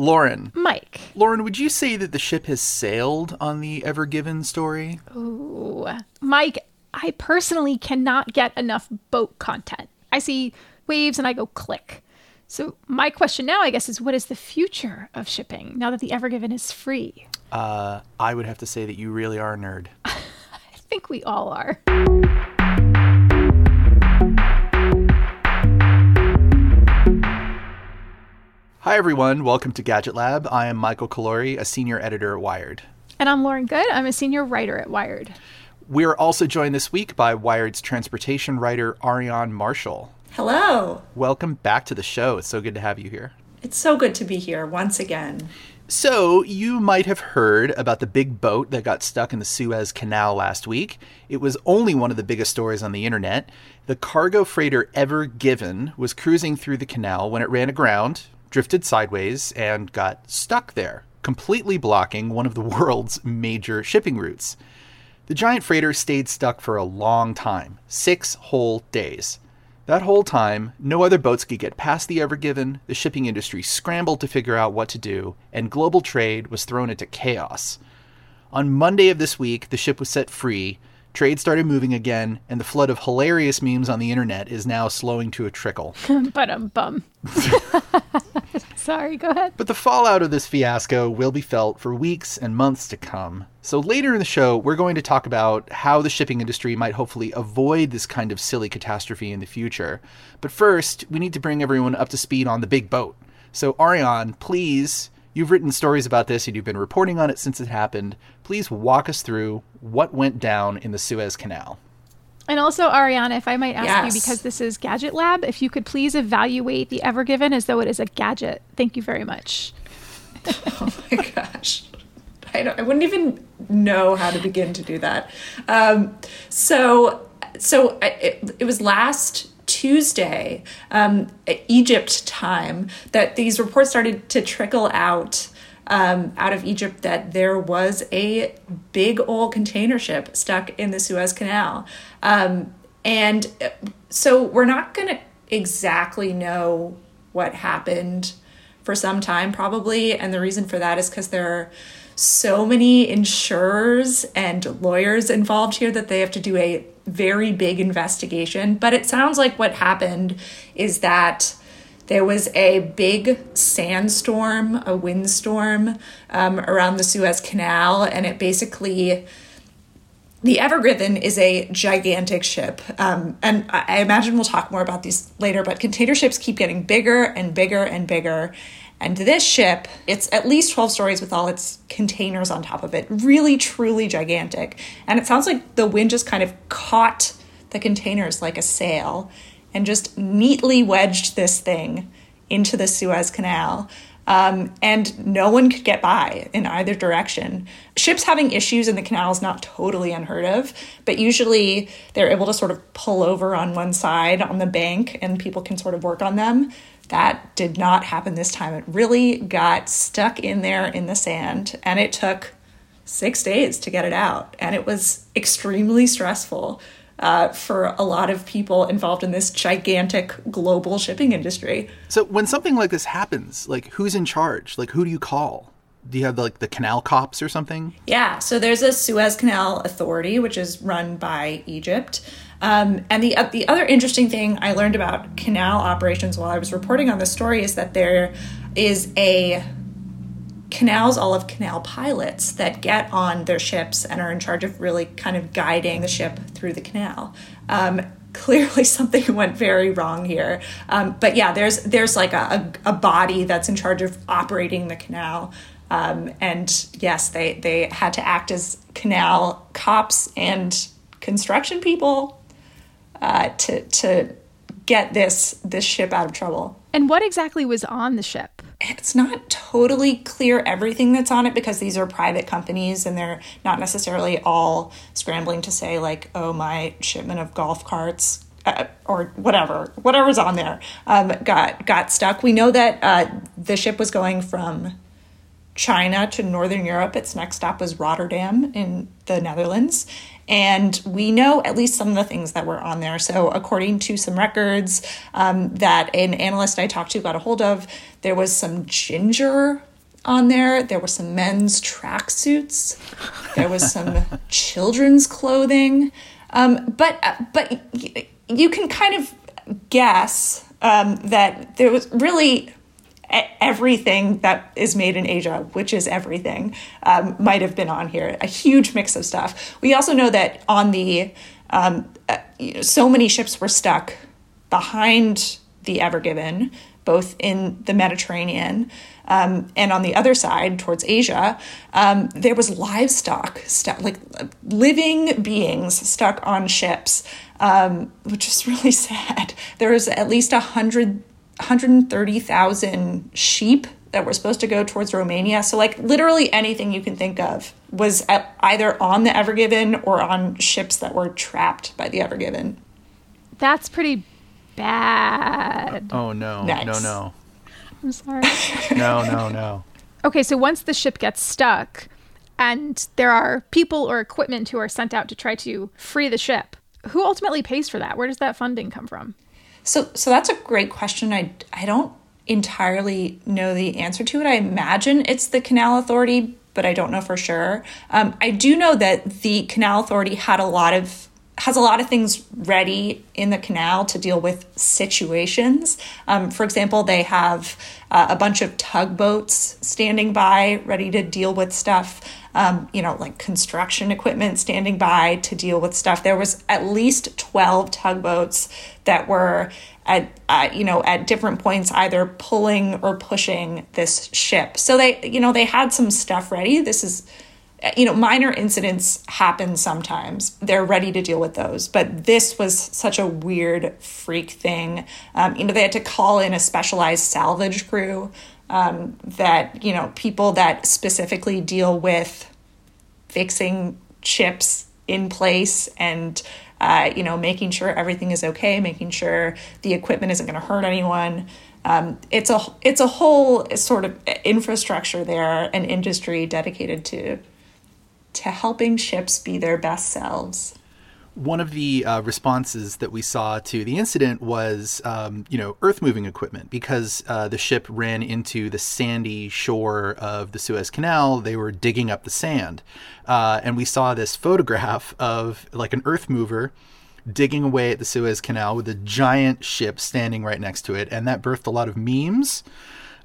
Lauren. Mike. Lauren, would you say that the ship has sailed on the Ever Given story? Ooh. Mike, I personally cannot get enough boat content. I see waves and I go click. So my question now, I guess, is what is the future of shipping now that the Ever Given is free? Uh, I would have to say that you really are a nerd. I think we all are. Hi, everyone. Welcome to Gadget Lab. I am Michael Calore, a senior editor at Wired. And I'm Lauren Goode. I'm a senior writer at Wired. We are also joined this week by Wired's transportation writer, Aarian Marshall. Hello. Welcome back to the show. It's so good to have you here. It's so good to be here once again. So, you might have heard about the big boat that got stuck in the Suez Canal last week. It was only one of the biggest stories on the internet. The cargo freighter Ever Given was cruising through the canal when it ran aground, drifted sideways, and got stuck there, completely blocking one of the world's major shipping routes. The giant freighter stayed stuck for a long time six whole days. That whole time, no other boats could get past the Ever Given, the shipping industry scrambled to figure out what to do, and global trade was thrown into chaos. On Monday of this week, the ship was set free, trade started moving again, and the flood of hilarious memes on the internet is now slowing to a trickle. but I'm bum. Sorry, go ahead. But the fallout of this fiasco will be felt for weeks and months to come. So later in the show, we're going to talk about how the shipping industry might hopefully avoid this kind of silly catastrophe in the future. But first, we need to bring everyone up to speed on the big boat. So Aarian, please, you've written stories about this and you've been reporting on it since it happened. Please walk us through what went down in the Suez Canal. And also, Ariana, if I might ask Yes. you, because this is Gadget Lab, if you could please evaluate the Ever Given as though it is a gadget. Thank you very much. Oh my gosh. I, don't, I wouldn't even know how to begin to do that. Um, so, so I- it, it was last Tuesday, um, Egypt time, that these reports started to trickle out. Um, out of Egypt, that there was a big old container ship stuck in the Suez Canal. Um, and uh, so we're not going to exactly know what happened for some time probably and the reason for that is because there are so many insurers and lawyers involved here that they have to do a very big investigation but it sounds like what happened is that there was a big sandstorm, a windstorm um, around the Suez Canal, and it basically the Ever Given is a gigantic ship. Um, and I imagine we'll talk more about these later, but container ships keep getting bigger and bigger and bigger. And this ship, it's at least 12 stories with all its containers on top of it. Really, truly gigantic. And it sounds like the wind just kind of caught the containers like a sail and just neatly wedged this thing into the Suez Canal. Um, and no one could get by in either direction. Ships having issues in the canal is not totally unheard of, but usually they're able to sort of pull over on one side on the bank and people can sort of work on them. That did not happen this time. It really got stuck in there in the sand, and it took six days to get it out. And it was extremely stressful uh, for a lot of people involved in this gigantic global shipping industry. So when something like this happens, like who's in charge? Like who do you call? Do you have like the canal cops or something? Yeah, so there's a Suez Canal Authority, which is run by Egypt. Um, and the uh, the other interesting thing I learned about canal operations while I was reporting on this story is that there is a canals all of canal pilots that get on their ships and are in charge of really kind of guiding the ship through the canal. Um, clearly something went very wrong here. Um, but yeah, there's there's like a, a, a body that's in charge of operating the canal. Um, and yes, they, they had to act as canal cops and construction people uh, to to get this this ship out of trouble And what exactly was on the ship? it's not totally clear everything that's on it because these are private companies and they're not necessarily all scrambling to say like oh my shipment of golf carts uh, or whatever whatever's on there um, got got stuck we know that uh, the ship was going from China to Northern Europe. Its next stop was Rotterdam in the Netherlands. And we know at least some of the things that were on there. So, according to some records um, that an analyst I talked to got a hold of, there was some ginger on there. There were some men's tracksuits. There was some children's clothing. Um, but uh, but you can kind of guess um, that there was really everything that is made in Asia, which is everything, um, might have been on here. A huge mix of stuff. We also know that on the um, uh, you know, so many ships were stuck behind the Ever Given, both in the Mediterranean um, and on the other side towards Asia. Um, there was livestock stuck, like living beings stuck on ships, um, which is really sad. There was at least a hundred 130,000 sheep that were supposed to go towards Romania. So, like, literally anything you can think of was at, either on the Ever Given or on ships that were trapped by the Ever Given. That's pretty bad. Oh, no. Nice. No, no. I'm sorry. No, no, no. okay, so once the ship gets stuck and there are people or equipment who are sent out to try to free the ship, who ultimately pays for that? Where does that funding come from? So, so that's a great question. I, I don't entirely know the answer to it. I imagine it's the Canal Authority, but I don't know for sure. Um, I do know that the Canal Authority had a lot of has a lot of things ready in the canal to deal with situations. Um, for example, they have uh, a bunch of tugboats standing by, ready to deal with stuff. Um, you know, like construction equipment standing by to deal with stuff. There was at least twelve tugboats that were at uh, you know at different points either pulling or pushing this ship. So they you know they had some stuff ready. This is you know, minor incidents happen sometimes. They're ready to deal with those. But this was such a weird freak thing. Um, you know, they had to call in a specialized salvage crew um, that, you know, people that specifically deal with fixing chips in place and, uh, you know, making sure everything is okay, making sure the equipment isn't going to hurt anyone. Um, it's a it's a whole sort of infrastructure there, an industry dedicated to to helping ships be their best selves. One of the uh, responses that we saw to the incident was, um, you know, earth moving equipment because uh, the ship ran into the sandy shore of the Suez Canal. They were digging up the sand. Uh, and we saw this photograph of like an earth mover digging away at the Suez Canal with a giant ship standing right next to it. And that birthed a lot of memes.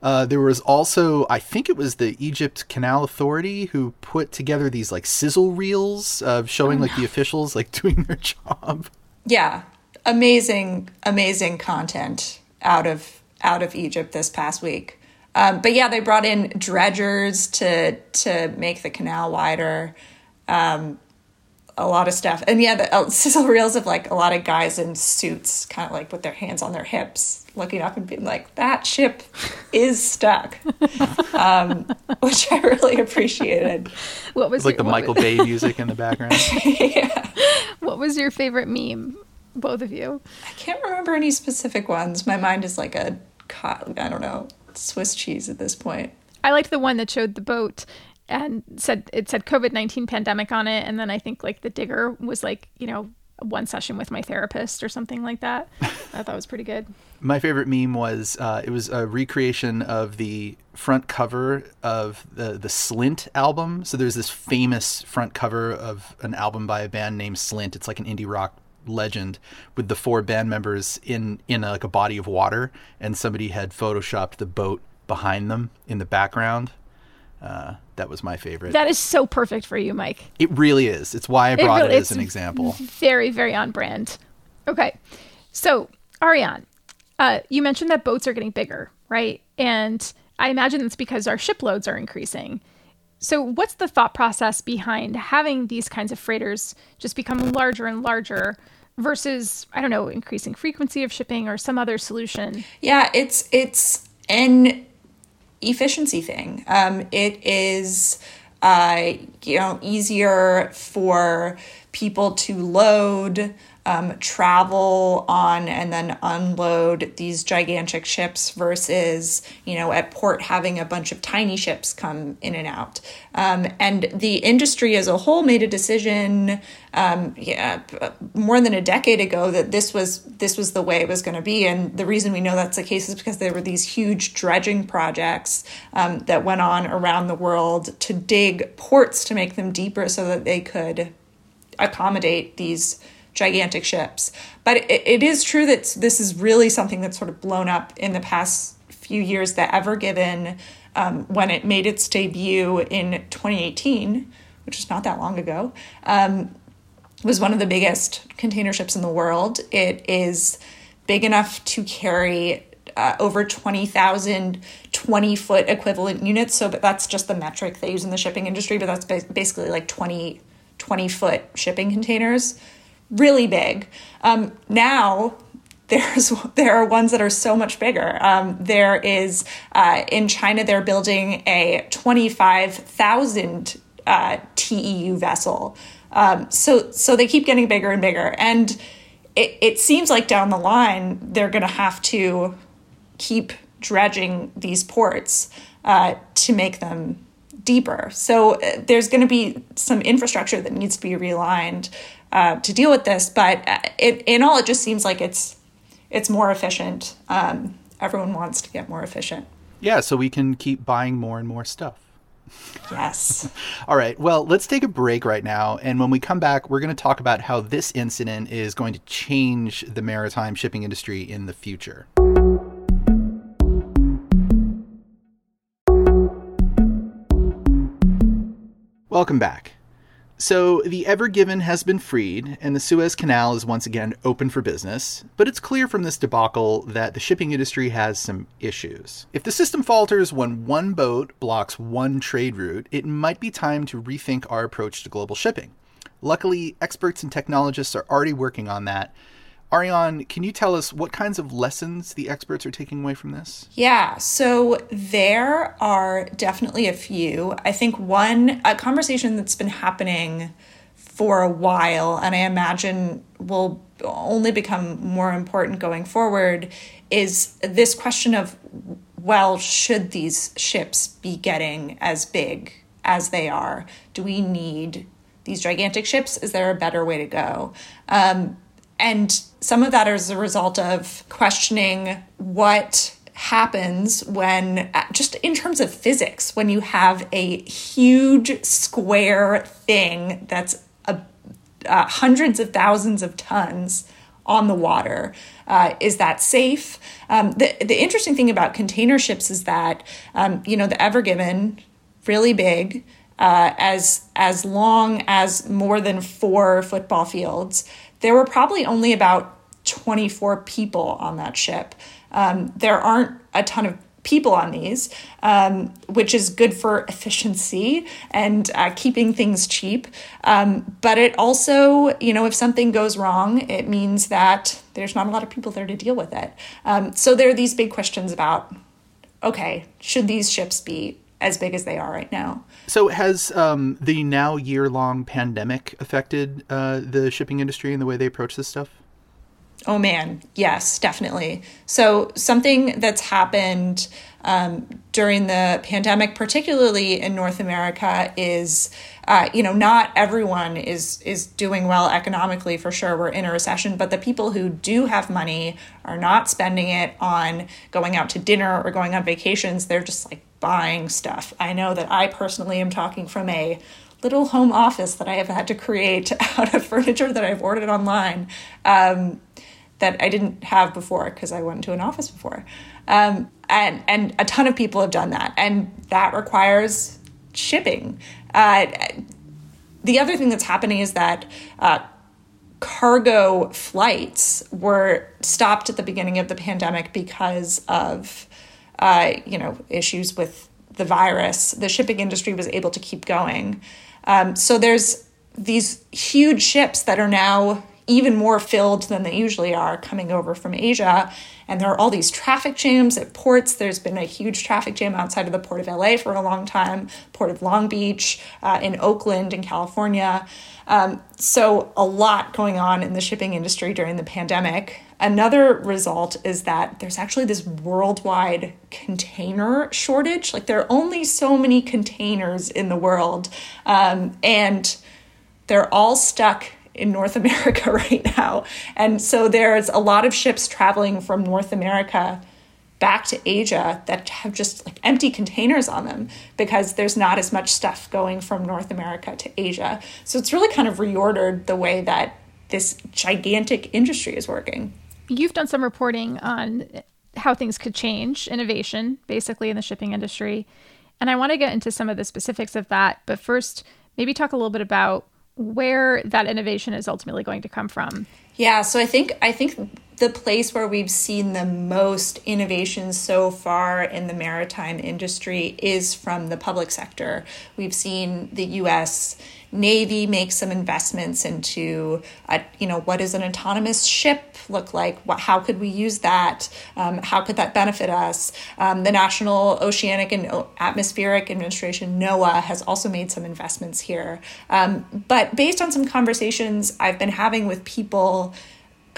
Uh, there was also, I think it was the Egypt Canal Authority who put together these like sizzle reels of showing oh, like no. the officials like doing their job. Yeah, amazing, amazing content out of out of Egypt this past week. Um, but yeah, they brought in dredgers to to make the canal wider. Um, a lot of stuff. And yeah, the uh, sizzle reels of like a lot of guys in suits, kind of like with their hands on their hips, looking up and being like, that ship is stuck, um, which I really appreciated. What was like your, the Michael was... Bay music in the background? yeah. What was your favorite meme, both of you? I can't remember any specific ones. My mind is like a, I don't know, Swiss cheese at this point. I liked the one that showed the boat and said it said COVID nineteen pandemic on it, and then I think like the digger was like you know one session with my therapist or something like that. I thought was pretty good. My favorite meme was uh, it was a recreation of the front cover of the the Slint album. So there's this famous front cover of an album by a band named Slint. It's like an indie rock legend with the four band members in in a, like a body of water, and somebody had photoshopped the boat behind them in the background. Uh, that was my favorite. That is so perfect for you, Mike. It really is. It's why I brought it, really, it as an example. Very, very on brand. Okay. So, Aarian, uh, you mentioned that boats are getting bigger, right? And I imagine that's because our shiploads are increasing. So, what's the thought process behind having these kinds of freighters just become larger and larger versus, I don't know, increasing frequency of shipping or some other solution? Yeah, it's it's an efficiency thing. Um, it is, uh, you know, easier for people to load um, travel on and then unload these gigantic ships versus, you know, at port having a bunch of tiny ships come in and out. Um, and the industry as a whole made a decision um, yeah, more than a decade ago that this was this was the way it was going to be. And the reason we know that's the case is because there were these huge dredging projects um, that went on around the world to dig ports to make them deeper so that they could accommodate these gigantic ships. But it, it is true that this is really something that's sort of blown up in the past few years. That Ever Given, um, when it made its debut in 2018, which is not that long ago, um, was one of the biggest container ships in the world. It is big enough to carry uh, over 20,000 20 foot equivalent units. So but that's just the metric they use in the shipping industry, but that's basically like 20, 20 foot shipping containers really big. Um, now there's there are ones that are so much bigger. Um, there is uh, in China they're building a twenty five thousand uh, TEU vessel. Um, so so they keep getting bigger and bigger, and it, it seems like down the line they're going to have to keep dredging these ports uh, to make them deeper. So uh, there's going to be some infrastructure that needs to be realigned uh, to deal with this. But uh, it, in all, it just seems like it's it's more efficient. Um, everyone wants to get more efficient. Yeah, so we can keep buying more and more stuff. Yes. All right. Well, let's take a break right now. And when we come back, we're going to talk about how this incident is going to change the maritime shipping industry in the future. Welcome back. So, the Ever Given has been freed, and the Suez Canal is once again open for business, but it's clear from this debacle that the shipping industry has some issues. If the system falters when one boat blocks one trade route, it might be time to rethink our approach to global shipping. Luckily, experts and technologists are already working on that, Aarian, can you tell us what kinds of lessons the experts are taking away from this? Yeah, so there are definitely a few. I think one, a conversation that's been happening for a while, and I imagine will only become more important going forward, is this question of well, should these ships be getting as big as they are? Do we need these gigantic ships? Is there a better way to go? Um, and some of that is a result of questioning what happens when, just in terms of physics, when you have a huge square thing that's a, uh, hundreds of thousands of tons on the water. Uh, is that safe? Um, the, the interesting thing about container ships is that, um, you know, the Ever Given, really big, uh, as as long as more than four football fields there were probably only about 24 people on that ship. Um, there aren't a ton of people on these, um, which is good for efficiency and uh, keeping things cheap. Um, but it also, you know, if something goes wrong, it means that there's not a lot of people there to deal with it. Um, so there are these big questions about okay, should these ships be as big as they are right now. So, has um, the now year long pandemic affected uh, the shipping industry and the way they approach this stuff? Oh man, yes, definitely. So, something that's happened um, during the pandemic, particularly in North America, is uh, you know not everyone is is doing well economically for sure. We're in a recession, but the people who do have money are not spending it on going out to dinner or going on vacations. They're just like buying stuff. I know that I personally am talking from a little home office that I have had to create out of furniture that I've ordered online um, that I didn't have before because I went to an office before. Um, and, and a ton of people have done that. And that requires shipping. Uh, the other thing that's happening is that uh, cargo flights were stopped at the beginning of the pandemic because of uh, you know, issues with the virus, the shipping industry was able to keep going. Um, so there's these huge ships that are now even more filled than they usually are coming over from Asia. And there are all these traffic jams at ports. There's been a huge traffic jam outside of the port of LA for a long time, port of Long Beach, uh, in Oakland, in California. Um, so, a lot going on in the shipping industry during the pandemic. Another result is that there's actually this worldwide container shortage. Like, there are only so many containers in the world, um, and they're all stuck in North America right now. And so there's a lot of ships traveling from North America back to Asia that have just like empty containers on them because there's not as much stuff going from North America to Asia. So it's really kind of reordered the way that this gigantic industry is working. You've done some reporting on how things could change, innovation, basically, in the shipping industry. And I want to get into some of the specifics of that. But first, maybe talk a little bit about where that innovation is ultimately going to come from. Yeah, so I think I think the place where we've seen the most innovation so far in the maritime industry is from the public sector. We've seen the US Navy make some investments into, you know, what does an autonomous ship look like? What, how could we use that? Um, how could that benefit us? Um, the National Oceanic and Atmospheric Administration, NOAA, has also made some investments here. Um, but based on some conversations I've been having with people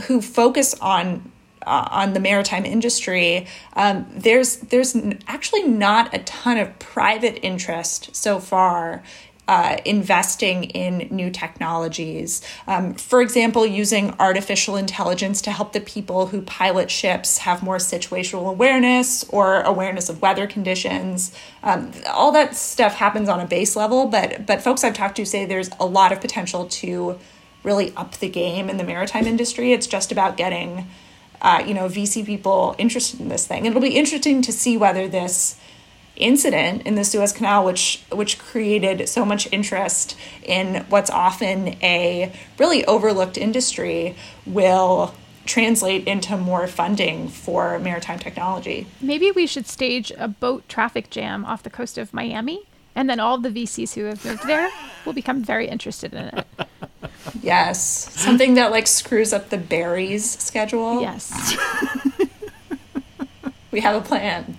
who focus on uh, on the maritime industry, um, there's there's actually not a ton of private interest so far uh, investing in new technologies. Um, for example, using artificial intelligence to help the people who pilot ships have more situational awareness or awareness of weather conditions. Um, all that stuff happens on a base level, but but folks I've talked to say there's a lot of potential to really up the game in the maritime industry. It's just about getting, uh, you know, VC people interested in this thing. It'll be interesting to see whether this incident in the Suez Canal, which which created so much interest in what's often a really overlooked industry, will translate into more funding for maritime technology. Maybe we should stage a boat traffic jam off the coast of Miami and then all the VCs who have moved there will become very interested in it. Yes, something that like screws up the berries schedule. Yes. we have a plan.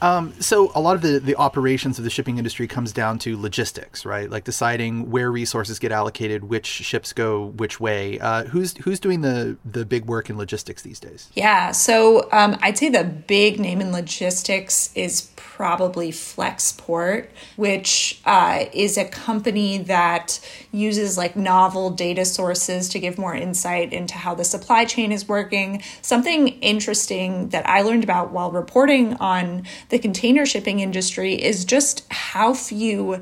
Um, so a lot of the, the operations of the shipping industry comes down to logistics, right? Like deciding where resources get allocated, which ships go which way. Uh, who's who's doing the the big work in logistics these days? Yeah, so um, I'd say the big name in logistics is probably Flexport, which uh, is a company that uses like novel data sources to give more insight into how the supply chain is working. Something interesting that I learned about while reporting on the container shipping industry is just how few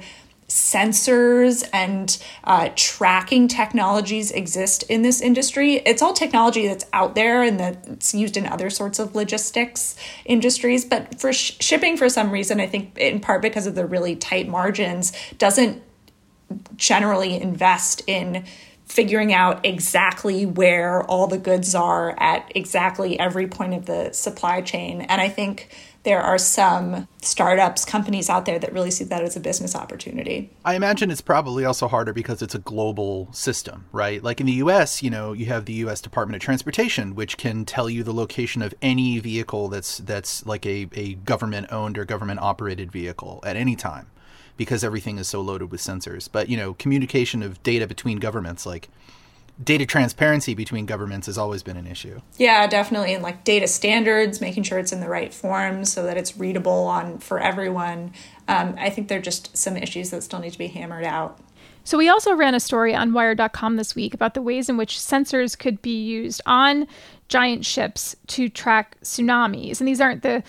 sensors and uh, tracking technologies exist in this industry. It's all technology that's out there and that's used in other sorts of logistics industries. But for sh- shipping, for some reason, I think in part because of the really tight margins, doesn't generally invest in figuring out exactly where all the goods are at exactly every point of the supply chain. And I think there are some startups, companies out there that really see that as a business opportunity. I imagine it's probably also harder because it's a global system, right? Like in the US, you know, you have the US Department of Transportation, which can tell you the location of any vehicle that's that's like a, a government owned or government operated vehicle at any time because everything is so loaded with sensors. But, you know, communication of data between governments like data transparency between governments has always been an issue. Yeah, definitely. And like data standards, making sure it's in the right form so that it's readable on for everyone. Um, I think there are just some issues that still need to be hammered out. So we also ran a story on Wired.com this week about the ways in which sensors could be used on giant ships to track tsunamis. And these aren't the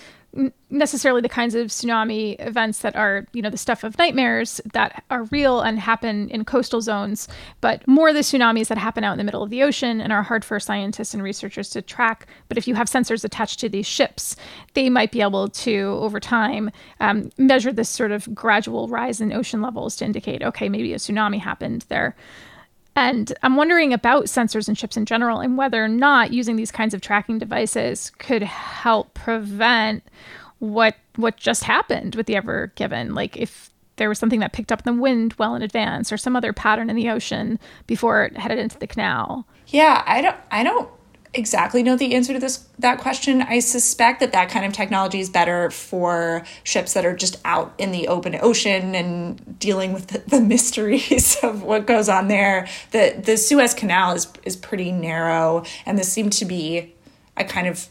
necessarily the kinds of tsunami events that are, you know, the stuff of nightmares that are real and happen in coastal zones, but more the tsunamis that happen out in the middle of the ocean and are hard for scientists and researchers to track. But if you have sensors attached to these ships, they might be able to, over time, um, measure this sort of gradual rise in ocean levels to indicate, okay, maybe a tsunami happened there. And I'm wondering about sensors and chips in general and whether or not using these kinds of tracking devices could help prevent what what just happened with the Ever Given. Like if there was something that picked up the wind well in advance or some other pattern in the ocean before it headed into the canal. Yeah, I don't I don't exactly know the answer to this that question. I suspect that that kind of technology is better for ships that are just out in the open ocean and dealing with the, the mysteries of what goes on there. The the Suez Canal is is pretty narrow, and this seemed to be a kind of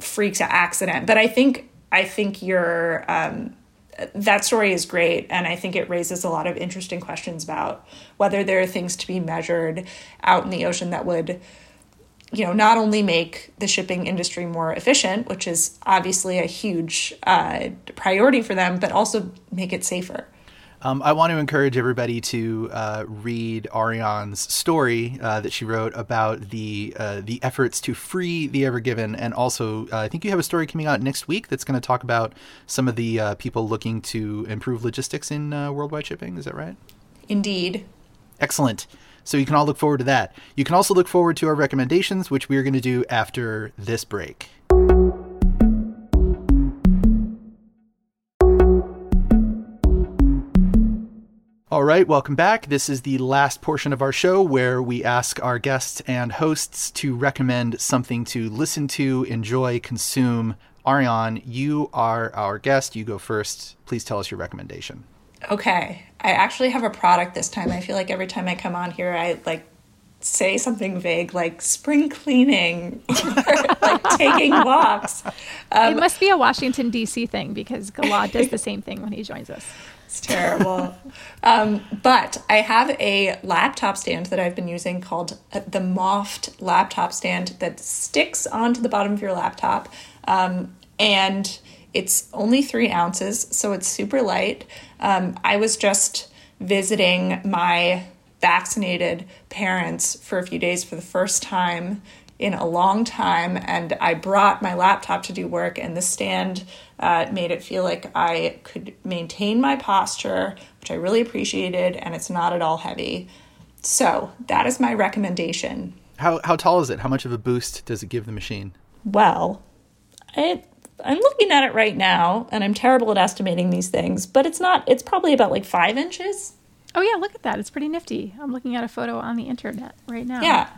freaks accident. But I think I think your um, that story is great, and I think it raises a lot of interesting questions about whether there are things to be measured out in the ocean that would you know, not only make the shipping industry more efficient, which is obviously a huge uh, priority for them, but also make it safer. Um, I want to encourage everybody to uh, read Aarian's story uh, that she wrote about the uh, the efforts to free the Ever Given, and also uh, I think you have a story coming out next week that's going to talk about some of the uh, people looking to improve logistics in uh, worldwide shipping. Is that right? Indeed. Excellent. So you can all look forward to that. You can also look forward to our recommendations, which we are going to do after this break. All right, welcome back. This is the last portion of our show where we ask our guests and hosts to recommend something to listen to, enjoy, consume. Aarian, you are our guest. You go first. Please tell us your recommendation. Okay. I actually have a product this time. I feel like every time I come on here, I like say something vague like spring cleaning or like taking walks. Um, it must be a Washington, D.C. thing because Gilad does the same thing when he joins us. It's terrible. um, but I have a laptop stand that I've been using called uh, the Moft laptop stand that sticks onto the bottom of your laptop. Um, and it's only three ounces, so it's super light. Um, I was just visiting my vaccinated parents for a few days for the first time in a long time, and I brought my laptop to do work, and the stand uh, made it feel like I could maintain my posture, which I really appreciated, and it's not at all heavy. So that is my recommendation. How how tall is it? How much of a boost does it give the machine? Well, it I'm looking at it right now, and I'm terrible at estimating these things, but it's not, it's probably about like five inches. Oh, yeah, look at that. It's pretty nifty. I'm looking at a photo on the internet right now. Yeah.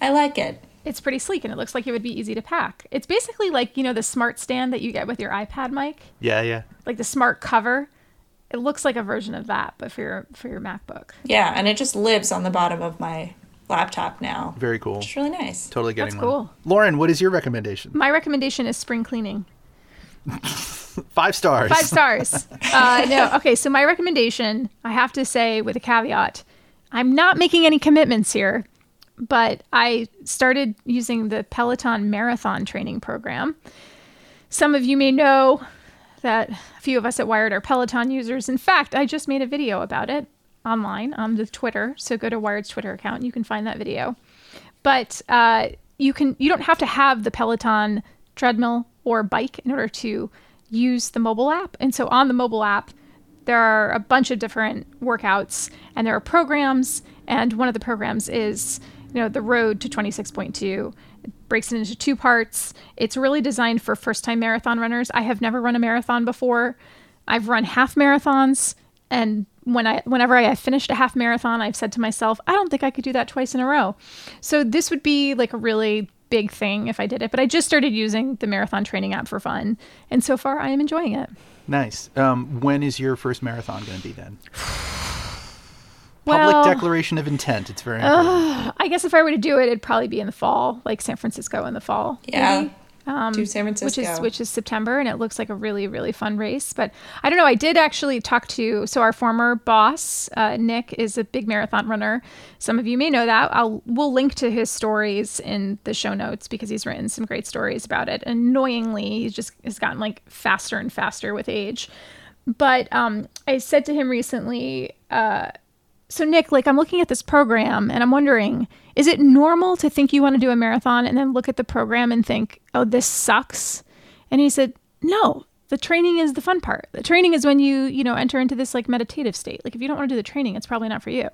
I like it. It's pretty sleek and it looks like it would be easy to pack. It's basically like, you know, the smart stand that you get with your iPad mic. Yeah, yeah. Like the smart cover. It looks like a version of that, but for your for your MacBook. Yeah, and it just lives on the bottom of my laptop now. Very cool. It's really nice. Totally getting That's cool. Lauren, what is your recommendation? My recommendation is spring cleaning. Five stars. Five stars. uh, no, okay. So my recommendation, I have to say with a caveat, I'm not making any commitments here, but I started using the Peloton marathon training program. Some of you may know that a few of us at Wired are Peloton users. In fact, I just made a video about it online on the Twitter. So go to Wired's Twitter account. And you can find that video. But uh, you can you don't have to have the Peloton treadmill or bike in order to use the mobile app. And so on the mobile app, there are a bunch of different workouts and there are programs. And one of the programs is, you know, the road to 26.2. It breaks it into two parts. It's really designed for first time marathon runners. I have never run a marathon before. I've run half marathons and when I whenever I have finished a half marathon, I've said to myself, I don't think I could do that twice in a row. So this would be like a really big thing if I did it. But I just started using the marathon training app for fun, and so far I am enjoying it. Nice. Um, when is your first marathon going to be then? well, Public declaration of intent. It's very important. Uh, I guess if I were to do it, it'd probably be in the fall, like San Francisco in the fall. Yeah. maybe. Um, to San Francisco. which is which is September, and it looks like a really really fun race. But I don't know. I did actually talk to so our former boss uh, Nick is a big marathon runner. Some of you may know that. I'll we'll link to his stories in the show notes because he's written some great stories about it. Annoyingly, he's just has gotten like faster and faster with age. But um, I said to him recently. Uh, so Nick, like I'm looking at this program and I'm wondering, is it normal to think you want to do a marathon and then look at the program and think, "Oh, this sucks?" And he said, "No, the training is the fun part. The training is when you, you know, enter into this like meditative state. Like if you don't want to do the training, it's probably not for you."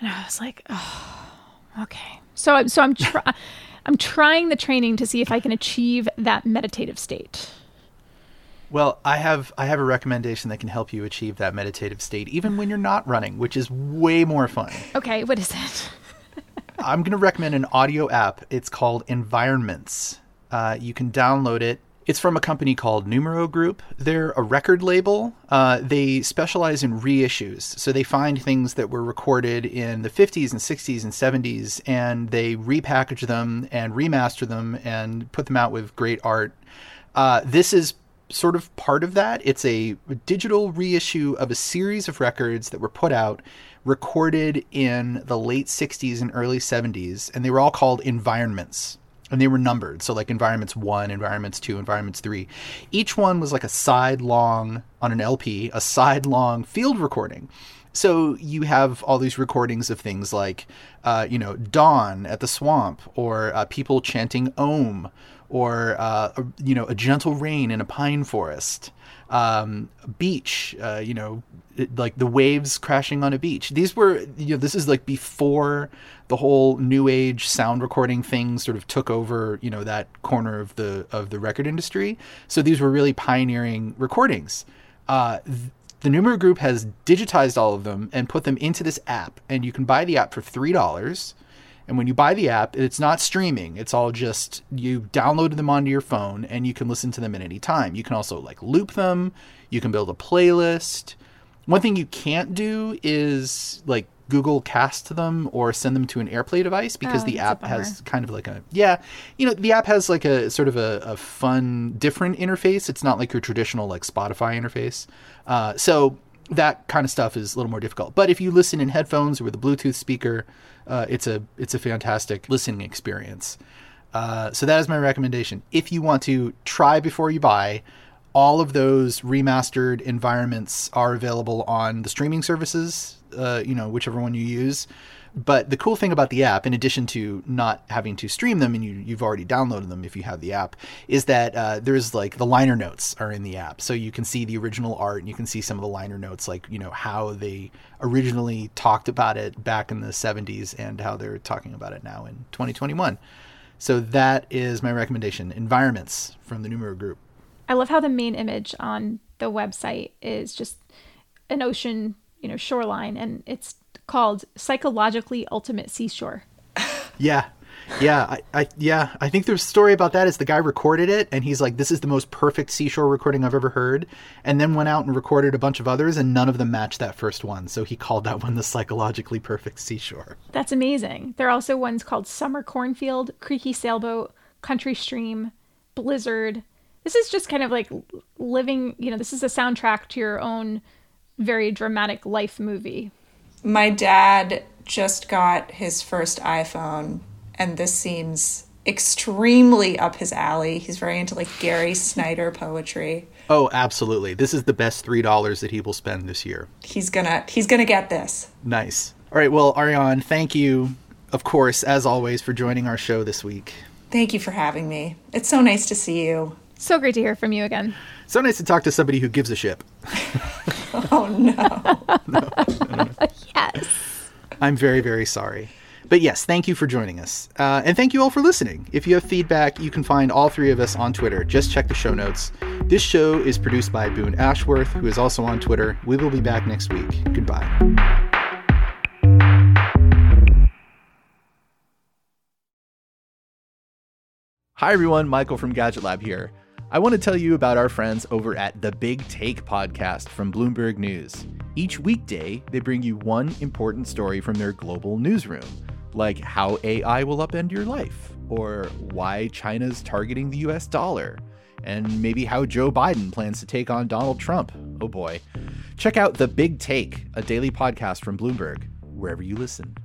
And I was like, "Oh, okay." So I'm so I'm try- I'm trying the training to see if I can achieve that meditative state. Well, I have I have a recommendation that can help you achieve that meditative state even when you're not running, which is way more fun. Okay, what is it? I'm going to recommend an audio app. It's called Environments. Uh, you can download it. It's from a company called Numero Group. They're a record label. Uh, they specialize in reissues. So they find things that were recorded in the 50s and 60s and 70s and they repackage them and remaster them and put them out with great art. Uh, this is sort of part of that. It's a digital reissue of a series of records that were put out, recorded in the late 60s and early 70s, and they were all called environments. And they were numbered. So, like environments one, environments two, environments three. Each one was like a side long on an LP, a side long field recording. So you have all these recordings of things like, uh, you know, dawn at the swamp, or uh, people chanting Om, or uh, a, you know, a gentle rain in a pine forest, um, beach, uh, you know, like the waves crashing on a beach. These were, you know, this is like before the whole new age sound recording thing sort of took over, you know, that corner of the of the record industry. So these were really pioneering recordings. Uh, th- the Numero Group has digitized all of them and put them into this app, and you can buy the app for three dollars. And when you buy the app, it's not streaming. It's all just you downloaded them onto your phone and you can listen to them at any time. You can also like loop them. You can build a playlist. One thing you can't do is like Google Cast them or send them to an AirPlay device because Oh, the app has kind of like a yeah, you know, the app has like a sort of a, a fun, different interface. It's not like your traditional like Spotify interface. Uh, so that kind of stuff is a little more difficult. But if you listen in headphones or with a Bluetooth speaker, uh, it's a it's a fantastic listening experience. Uh, so that is my recommendation. If you want to try before you buy, all of those remastered environments are available on the streaming services, uh, you know, whichever one you use. But the cool thing about the app, in addition to not having to stream them and you, you've already downloaded them if you have the app, is that uh, there's like the liner notes are in the app. So you can see the original art and you can see some of the liner notes, like, you know, how they originally talked about it back in the 70s and how they're talking about it now in 2021. So that is my recommendation Environments from the Numero Group. I love how the main image on the website is just an ocean, you know, shoreline, and it's called "Psychologically Ultimate Seashore." Yeah. Yeah, I, I yeah, I think the story about that is the guy recorded it and he's like, This is the most perfect seashore recording I've ever heard and then went out and recorded a bunch of others and none of them matched that first one. So he called that one the psychologically perfect seashore. That's amazing. There are also ones called Summer Cornfield, Creaky Sailboat, Country Stream, Blizzard. This is just kind of like living, you know, this is a soundtrack to your own very dramatic life movie. My dad just got his first iPhone, and this seems extremely up his alley. He's very into like Gary Snyder poetry. Oh, absolutely. This is the best three dollars that he will spend this year. He's gonna he's gonna get this. Nice. All right, well, Aarian, thank you, of course, as always, for joining our show this week. Thank you for having me. It's so nice to see you. So great to hear from you again. So nice to talk to somebody who gives a shit. Oh no. Yes. I'm very, very sorry. But yes, thank you for joining us. Uh, and thank you all for listening. If you have feedback, you can find all three of us on Twitter. Just check the show notes. This show is produced by Boone Ashworth, who is also on Twitter. We will be back next week. Goodbye. Hi, everyone. Michael from Gadget Lab here. I want to tell you about our friends over at the Big Take podcast from Bloomberg News. Each weekday, they bring you one important story from their global newsroom, like how AI will upend your life, or why China's targeting the US dollar, and maybe how Joe Biden plans to take on Donald Trump. Oh boy. Check out The Big Take, a daily podcast from Bloomberg, wherever you listen.